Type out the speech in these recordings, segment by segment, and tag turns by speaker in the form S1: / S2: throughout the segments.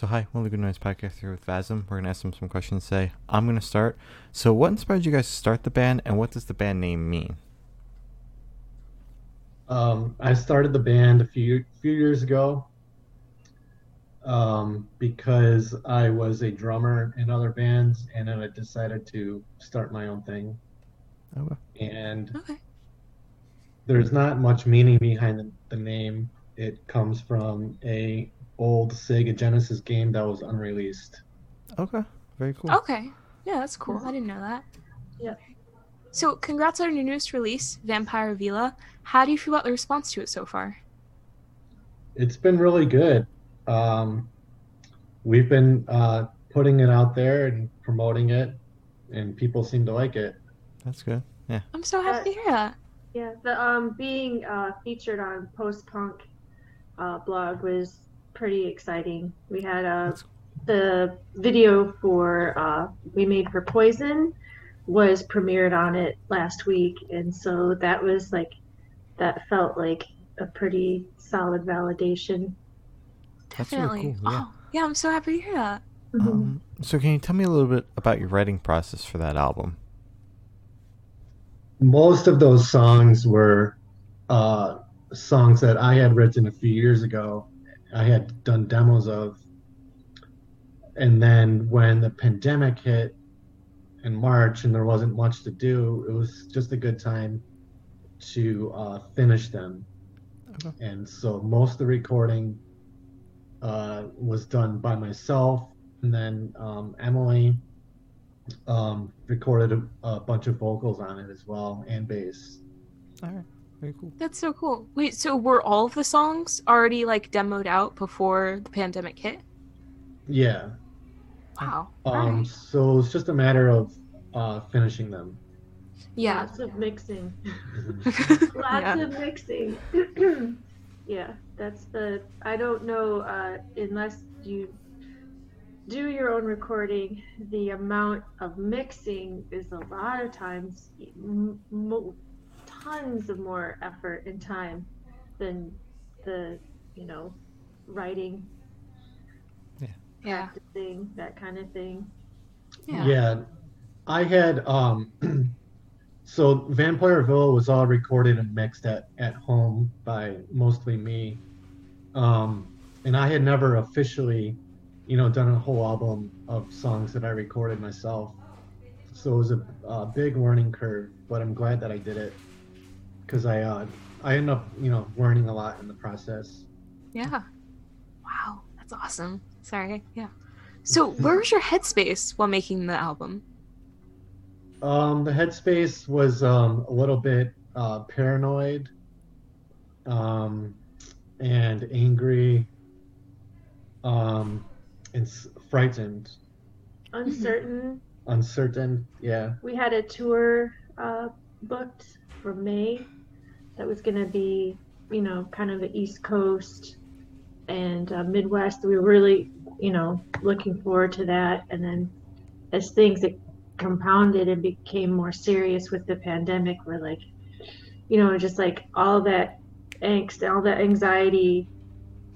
S1: So hi, one of the Good Noise podcast here with Vazum. We're gonna ask them some questions today. I'm gonna start. So, what inspired you guys to start the band, and what does the band name mean?
S2: Um, I started the band a few few years ago um, because I was a drummer in other bands, and then I decided to start my own thing.
S1: Okay.
S2: And
S3: Okay.
S2: there's not much meaning behind the, the name. It comes from a old Sega Genesis game that was unreleased.
S1: Okay. Very cool.
S3: Okay. Yeah, that's cool. I didn't know that.
S4: Yeah.
S3: So, congrats on your newest release, Vampire Villa. How do you feel about the response to it so far?
S2: It's been really good. Um, we've been uh, putting it out there and promoting it, and people seem to like it.
S1: That's good. Yeah.
S3: I'm so happy to hear that.
S4: Yeah, the um being uh, featured on Post Punk uh, blog was pretty exciting. We had uh, the video for uh, we made for Poison was premiered on it last week, and so that was like that felt like a pretty solid validation.
S1: That's really
S3: Definitely.
S1: cool, yeah.
S3: Oh, yeah, I'm so happy to hear that.
S1: Um, so, can you tell me a little bit about your writing process for that album?
S2: Most of those songs were uh, songs that I had written a few years ago. I had done demos of. And then when the pandemic hit in March and there wasn't much to do, it was just a good time to uh, finish them.
S1: Okay.
S2: And so most of the recording uh, was done by myself. And then um, Emily um, recorded a, a bunch of vocals on it as well and bass.
S1: All right. Very cool.
S3: That's so cool. Wait, so were all of the songs already like demoed out before the pandemic hit?
S2: Yeah.
S3: Wow.
S2: Um,
S3: Alright.
S2: so it's just a matter of uh, finishing them.
S3: Yeah.
S4: Lots of mixing. Lots
S3: yeah.
S4: of mixing. yeah, that's the. I don't know uh, unless you do your own recording. The amount of mixing is a lot of times m- mo- tons of more effort and time than the you know writing,
S3: Yeah.
S4: practicing that kind of thing.
S3: Yeah.
S2: Yeah. I had um so Vampire Villa was all recorded and mixed at, at home by mostly me. Um and I had never officially, you know, done a whole album of songs that I recorded myself. So it was a, a big learning curve, but I'm glad that I did it because I uh I ended up, you know, learning a lot in the process.
S3: Yeah. Wow, that's awesome. Sorry. Yeah. So, where was your headspace while making the album?
S2: Um, the headspace was um, a little bit uh, paranoid um, and angry um, and s- frightened,
S4: Uncertain.
S2: uncertain. Yeah.
S4: we had a tour uh, booked for May that was going to be, you know, kind of the East Coast and uh, Midwest. We were really, you know, looking forward to that. And then as things that compounded and became more serious with the pandemic, we're like, you know, just like all that angst, and all that anxiety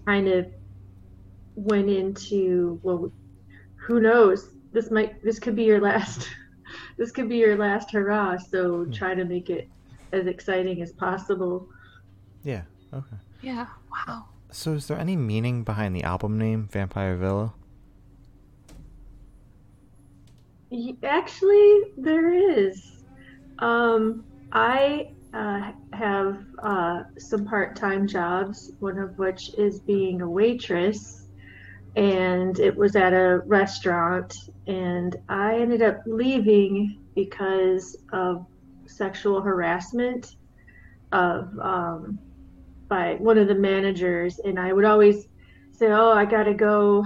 S4: kind of went into, well, who knows? This might, this could be your last this could be your last hurrah, so try to make it as exciting as possible.
S1: Yeah. Okay.
S3: Yeah. Wow.
S1: So, is there any meaning behind the album name, Vampire Villa?
S4: Actually, there is. Um, I uh, have uh, some part time jobs, one of which is being a waitress, and it was at a restaurant. And I ended up leaving because of sexual harassment of um, by one of the managers, and I would always say, "Oh, I gotta go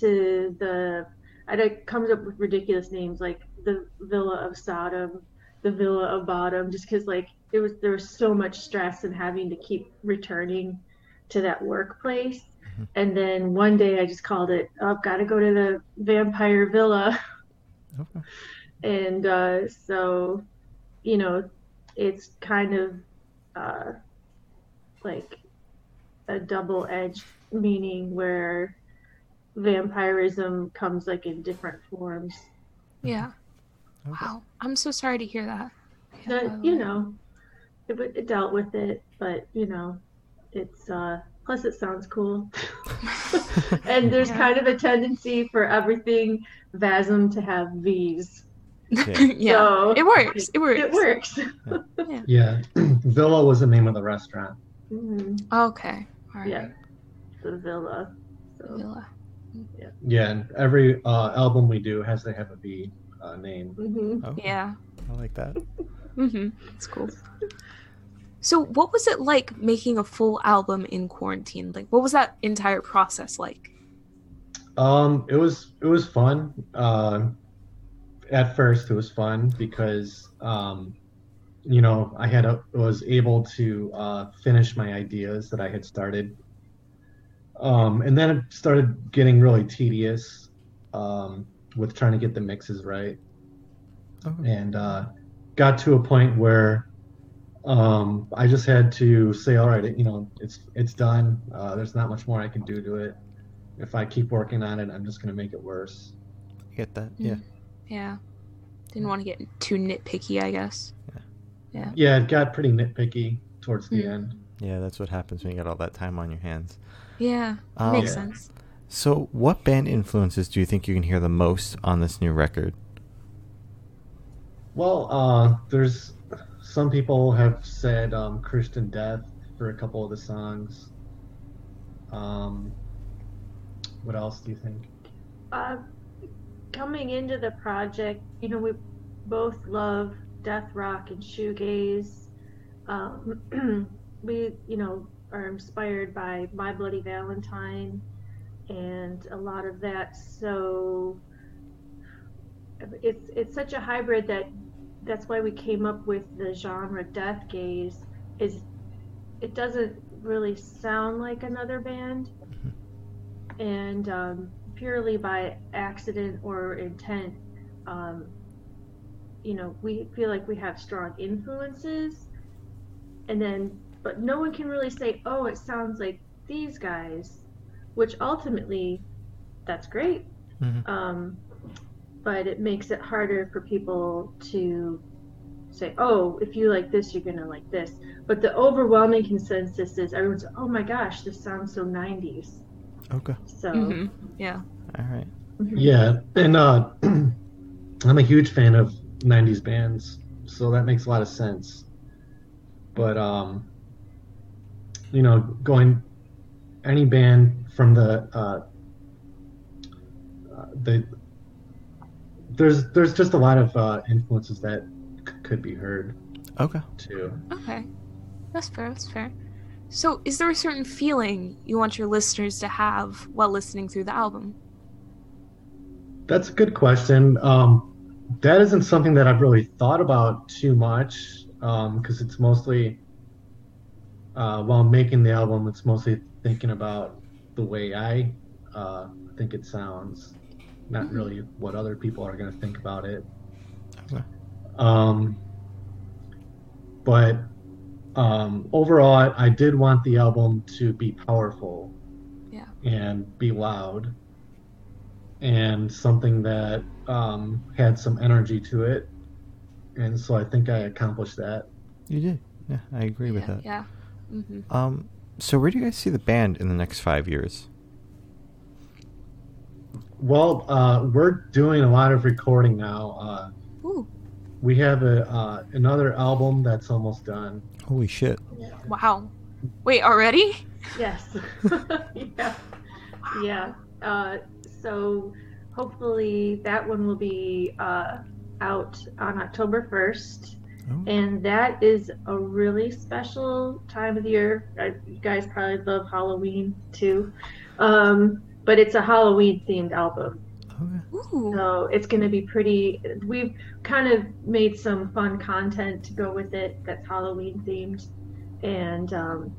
S4: to the." And it comes up with ridiculous names like the Villa of Sodom, the Villa of Bottom, just because like it was there was so much stress and having to keep returning to that workplace.
S1: Mhm.
S4: And then one day I just called it, "Oh, I've gotta go to the Vampire Villa."
S1: Okay.
S4: and uh, so you know it's kind of uh, like a double-edged meaning where vampirism comes like in different forms.
S3: Yeah.
S1: Okay.
S3: Wow. I'm so sorry to hear that. Yeah,
S4: That you know, it, it dealt with it, but you know, it's uh plus it sounds cool. and there's
S3: Yeah.
S4: kind of a tendency for everything Vazum to have V's.
S1: Yeah.
S3: yeah.
S4: So
S3: it works. It works.
S4: It works.
S2: Yeah, Villa was the name of the restaurant.
S4: Mhm.
S3: Okay. All right.
S4: Yeah. The villa. So
S3: Villa.
S2: Yeah, and every uh, album we do has to have a B uh, name.
S4: mhm.
S1: Okay.
S3: Yeah.
S1: I like that.
S3: Mm-hmm. It's cool. So, what was it like making a full album in quarantine? Like, what was that entire process like?
S2: Um, it was it was fun. Uh, at first, it was fun because um, you know I had a, was able to uh, finish my ideas that I had started. Um, and then it started getting really tedious um, with trying to get the mixes right,
S1: Okay.
S2: and uh, got to a point where um, I just had to say, all right, you know, it's it's done. Uh, there's not much more I can do to it. If I keep working on it, I'm just going to make it worse.
S1: I get that. Yeah.
S3: Yeah. Didn't want to get too nitpicky, I guess. Yeah, Yeah.
S2: Yeah, it got pretty nitpicky towards the
S3: Mm.
S2: end.
S1: Yeah, that's what happens when you got all that time on your hands.
S3: Yeah.
S1: Um,
S3: makes
S2: Yeah.
S3: sense.
S1: So, what band influences do you think you can hear the most on this new record?
S2: Well, uh, there's some people have said um, Christian Death for a couple of the songs. Um, what else do you think?
S4: Uh, coming into the project, you know, we both love death rock and shoegaze. Um, we, you know, are inspired by My Bloody Valentine and a lot of that. So it's it's such a hybrid that that's why we came up with the genre death gaze. Is it doesn't really sound like another band, and um, purely by accident or intent, um, you know, we feel like we have strong influences, and then, but no one can really say, oh, it sounds like these guys, which ultimately, that's great.
S1: Mhm.
S4: Um, but it makes it harder for people to say, oh, if you like this, you're gonna like this. But the overwhelming consensus is everyone's, oh my gosh, this sounds so 90s.
S1: Okay.
S4: So,
S3: hmm Yeah.
S1: All right.
S4: mhm.
S2: Yeah, and uh, I'm a huge fan of '90s bands, so that makes a lot of sense. But um, you know, going any band from the uh, uh, the there's there's just a lot of uh, influences that c- could be heard
S1: Okay.
S2: too.
S3: Okay. That's fair. That's fair. So, is there a certain feeling you want your listeners to have while listening through the album?
S2: That's a good question. Um, that isn't something that I've really thought about too much because it's mostly uh, while making the album, it's mostly thinking about the way I uh, think it sounds, not really what other people are going to think about it.
S1: Okay.
S2: Um, but um, overall, I, I did want the album to be powerful
S3: Yeah.
S2: and be loud and something that um, had some energy to it. And so I think I accomplished that.
S1: You did. Yeah, I agree with
S3: yeah.
S1: that.
S3: Yeah. hmm
S1: Um, so where do you guys see the band in the next five years?
S2: Well, uh, we're doing a lot of recording now. Uh,
S3: Ooh.
S2: We have a uh, another album that's almost done.
S1: Holy shit!
S3: Wow. Wait, already?
S4: Yes. yeah. Yeah. Uh, so hopefully that one will be uh, out on October 1st.
S1: Oh,
S4: And that is a really special time of the year. Uh, You guys probably love Halloween too. Um, but it's a Halloween themed album.
S1: Okay.
S3: Ooh.
S4: So it's going to be pretty. We've kind of made some fun content to go with it that's Halloween themed. And um,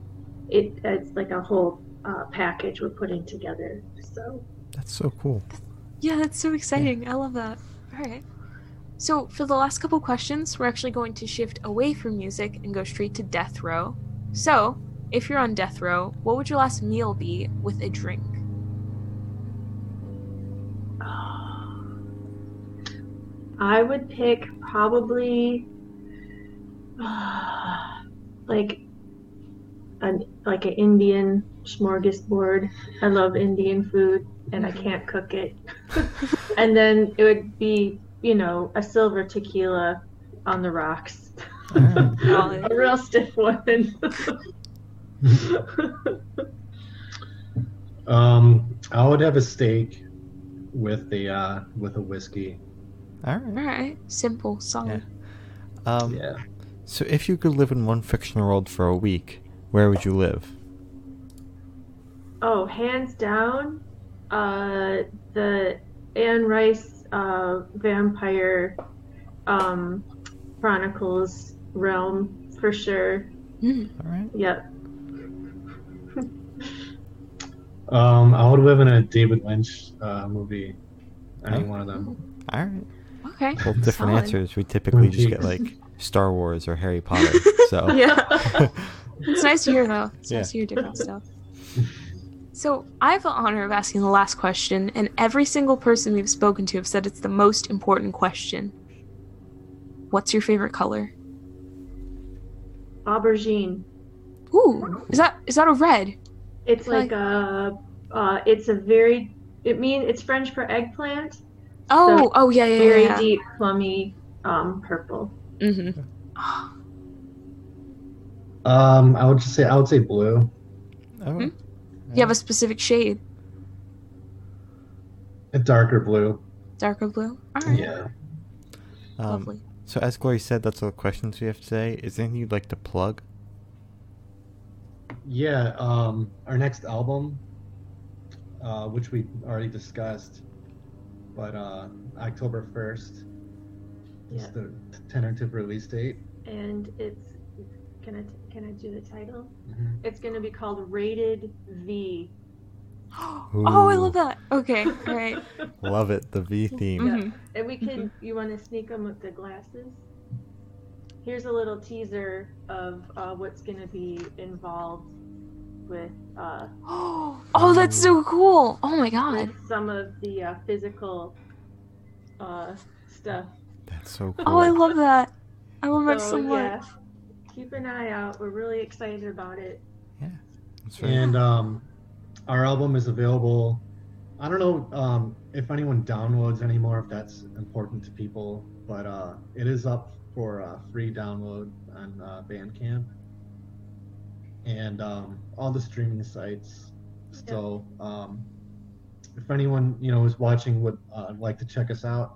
S4: it, it's like a whole uh, package we're putting together. So
S1: That's so cool.
S3: Yeah, that's so exciting. I love that. All right. So, for the last couple questions, we're actually going to shift away from music and go straight to death row. So, if you're on death row, what would your last meal be with a drink?
S4: I would pick probably like an like an Indian smorgasbord. I love Indian food and I can't cook it. and then it would be, you know, a silver tequila on the rocks.
S3: Alright.
S4: a real stiff one.
S2: Um, I would have a steak with the uh, with a whiskey.
S1: All right.
S3: All right, simple, solid.
S1: Um,
S2: Yeah.
S1: So, if you could live in one fictional world for a week, where would you live?
S4: oh, hands down, uh, the Anne Rice uh, vampire um, chronicles realm for sure.
S3: Mm.
S1: All right.
S4: Yep.
S2: Um, I would live in a David Lynch uh, movie. Any
S1: Oh.
S2: one of them.
S1: All right.
S3: Okay.
S1: Well, different
S3: solid.
S1: answers. We typically just get like Star Wars or Harry Potter. So.
S3: Yeah. It's nice to hear though. It's
S1: Yeah.
S3: nice to hear different stuff. So I have the honor of asking the last question, and every single person we've spoken to have said it's the most important question. What's your favorite color?
S4: Aubergine.
S3: Ooh, is that is that a red?
S4: It's
S3: Like-
S4: like a. Uh, it's a very. It mean it's French for eggplant.
S3: Oh,
S4: So,
S3: oh yeah, yeah,
S4: Very
S3: yeah.
S4: deep, plummy, um, purple.
S3: Mm-hmm.
S2: Um, I would just say I would say blue.
S1: Oh,
S3: Hmm? You have a specific shade,
S2: A darker blue.
S3: darker blue. All right,
S2: Yeah.
S1: um,
S3: lovely.
S1: So, as Glory said, that's all the questions we have today. Is there anything you'd like to plug?
S2: Yeah. Um, our next album, uh, which we already discussed, but uh, October first is
S4: Yeah.
S2: the tentative release date.
S4: And it's. Can I can I do the title?
S2: Mhm.
S4: It's gonna be called Rated V.
S3: Oh, I love that. Okay, all right.
S1: Love it. The V theme.
S3: Mhm.
S4: And we can. You want to sneak them with the glasses? Here's a little teaser of uh, what's gonna be involved with uh,
S3: Oh, that's so cool. Oh my god.
S4: some of the uh, physical uh, stuff.
S1: That's so cool.
S3: Oh, I love that. I love that so much.
S4: yeah, keep an eye out. We're really excited about it.
S1: That's right.
S2: And um, our album is available. I don't know um, if anyone downloads anymore, if that's important to people, but uh, it is up for uh, free download on uh, Bandcamp and um, all the streaming sites. So um, if anyone you know is watching would uh, like to check us out,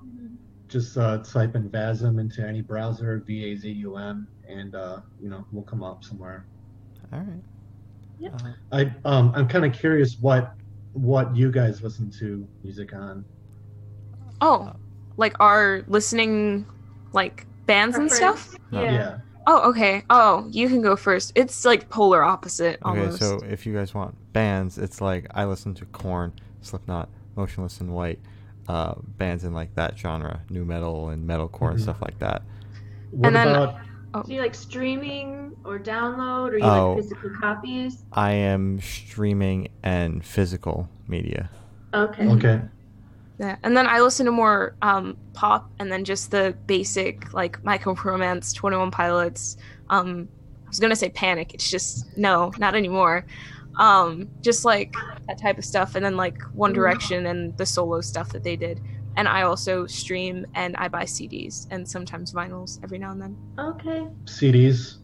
S2: just uh, type in Vazum into any browser, V A Z U M, and uh, you know we'll come up somewhere.
S1: All right.
S4: Yep.
S1: Uh,
S2: I um I'm kind of curious what what you guys listen to music on.
S3: Oh, like our listening, like bands and stuff.
S1: No.
S4: Yeah.
S3: Oh, okay. Oh, you can go first. It's like polar opposite
S1: Okay,
S3: almost.
S1: so if you guys want bands, it's like I listen to Korn, Slipknot, Motionless in White, uh, bands in like that genre, nu metal and metalcore and
S2: Mhm.
S1: stuff like that.
S2: What
S3: And then-
S2: about
S4: Do you like streaming or download, or you
S1: Oh.
S4: like physical copies?
S1: I am streaming and physical media.
S4: Okay.
S2: okay?
S3: Yeah, and then I listen to more um, pop, and then just the basic like My Chemical Romance, Twenty One Pilots. Um, I was gonna say Panic. It's just no, not anymore. Um, just like that type of stuff, and then like One Direction and the solo stuff that they did. And I also stream and I buy CDs and sometimes vinyls every now and then.
S4: Okay.
S2: CDs.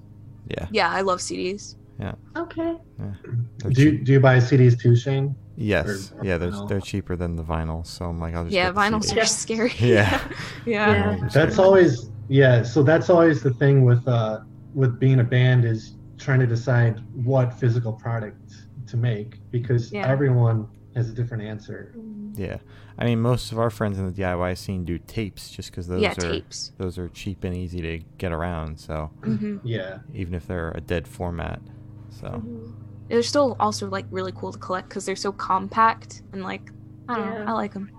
S1: Yeah.
S3: Yeah, I love CDs. Yeah.
S4: Okay.
S1: they're
S2: Do you, do you buy CDs too, Shane?
S1: Yes.
S2: or
S1: Yeah, they're
S2: vinyl?
S1: they're cheaper than the vinyl, so I'm like I'll just
S3: Yeah,
S1: get the
S3: vinyls are scary.
S1: Yeah.
S3: yeah.
S4: Yeah.
S1: Just
S2: That's
S1: get-
S2: always yeah. So that's always the thing with uh with being a band is trying to decide what physical product to make because
S3: Yeah.
S2: everyone has a different answer.
S1: Yeah, I mean most of our friends in the DIY scene do tapes just because those
S3: yeah,
S1: are
S3: tapes.
S1: those are cheap and easy to get around. So
S3: hmm
S2: Yeah.
S1: even if they're a dead format, so
S4: Mhm.
S3: They're still also like really cool to collect because they're so compact and like I don't
S4: Yeah.
S3: know, I like them.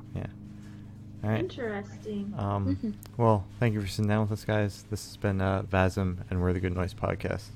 S1: all right.
S4: Interesting.
S1: Um,
S3: Mhm.
S1: well, thank you for sitting down with us, guys. This has been uh, Vazum, and we're the Good Noise Podcast.